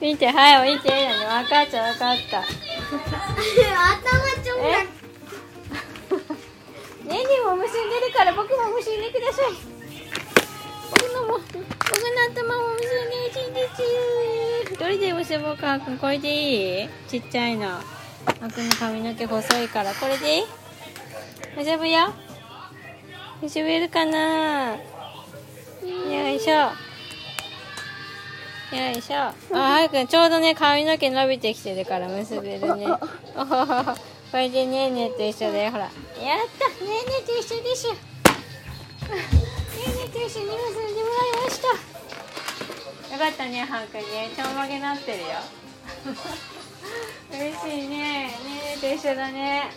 見てはい見て。分かった分かった。頭ちょんがえ？ねねも結んでるから僕も結んでください僕のも僕の頭も結んでほしいです。どれで結ぼうかあくんこれでいい？ちっちゃいの。あくんの髪の毛細いからこれでいい？結ぶよ。結べるかな？よいしょ。よいしょ。あはやくんちょうどね髪の毛伸びてきてるから結べるね。おほほほこれでねーねーと一緒だよほら。やった。ねーねーと一緒でしょ。ねーねーと一緒に結んでもらいました。よかったねハンくんね。ちょんまげなってるよ。嬉しいね。ねーねーと一緒だね。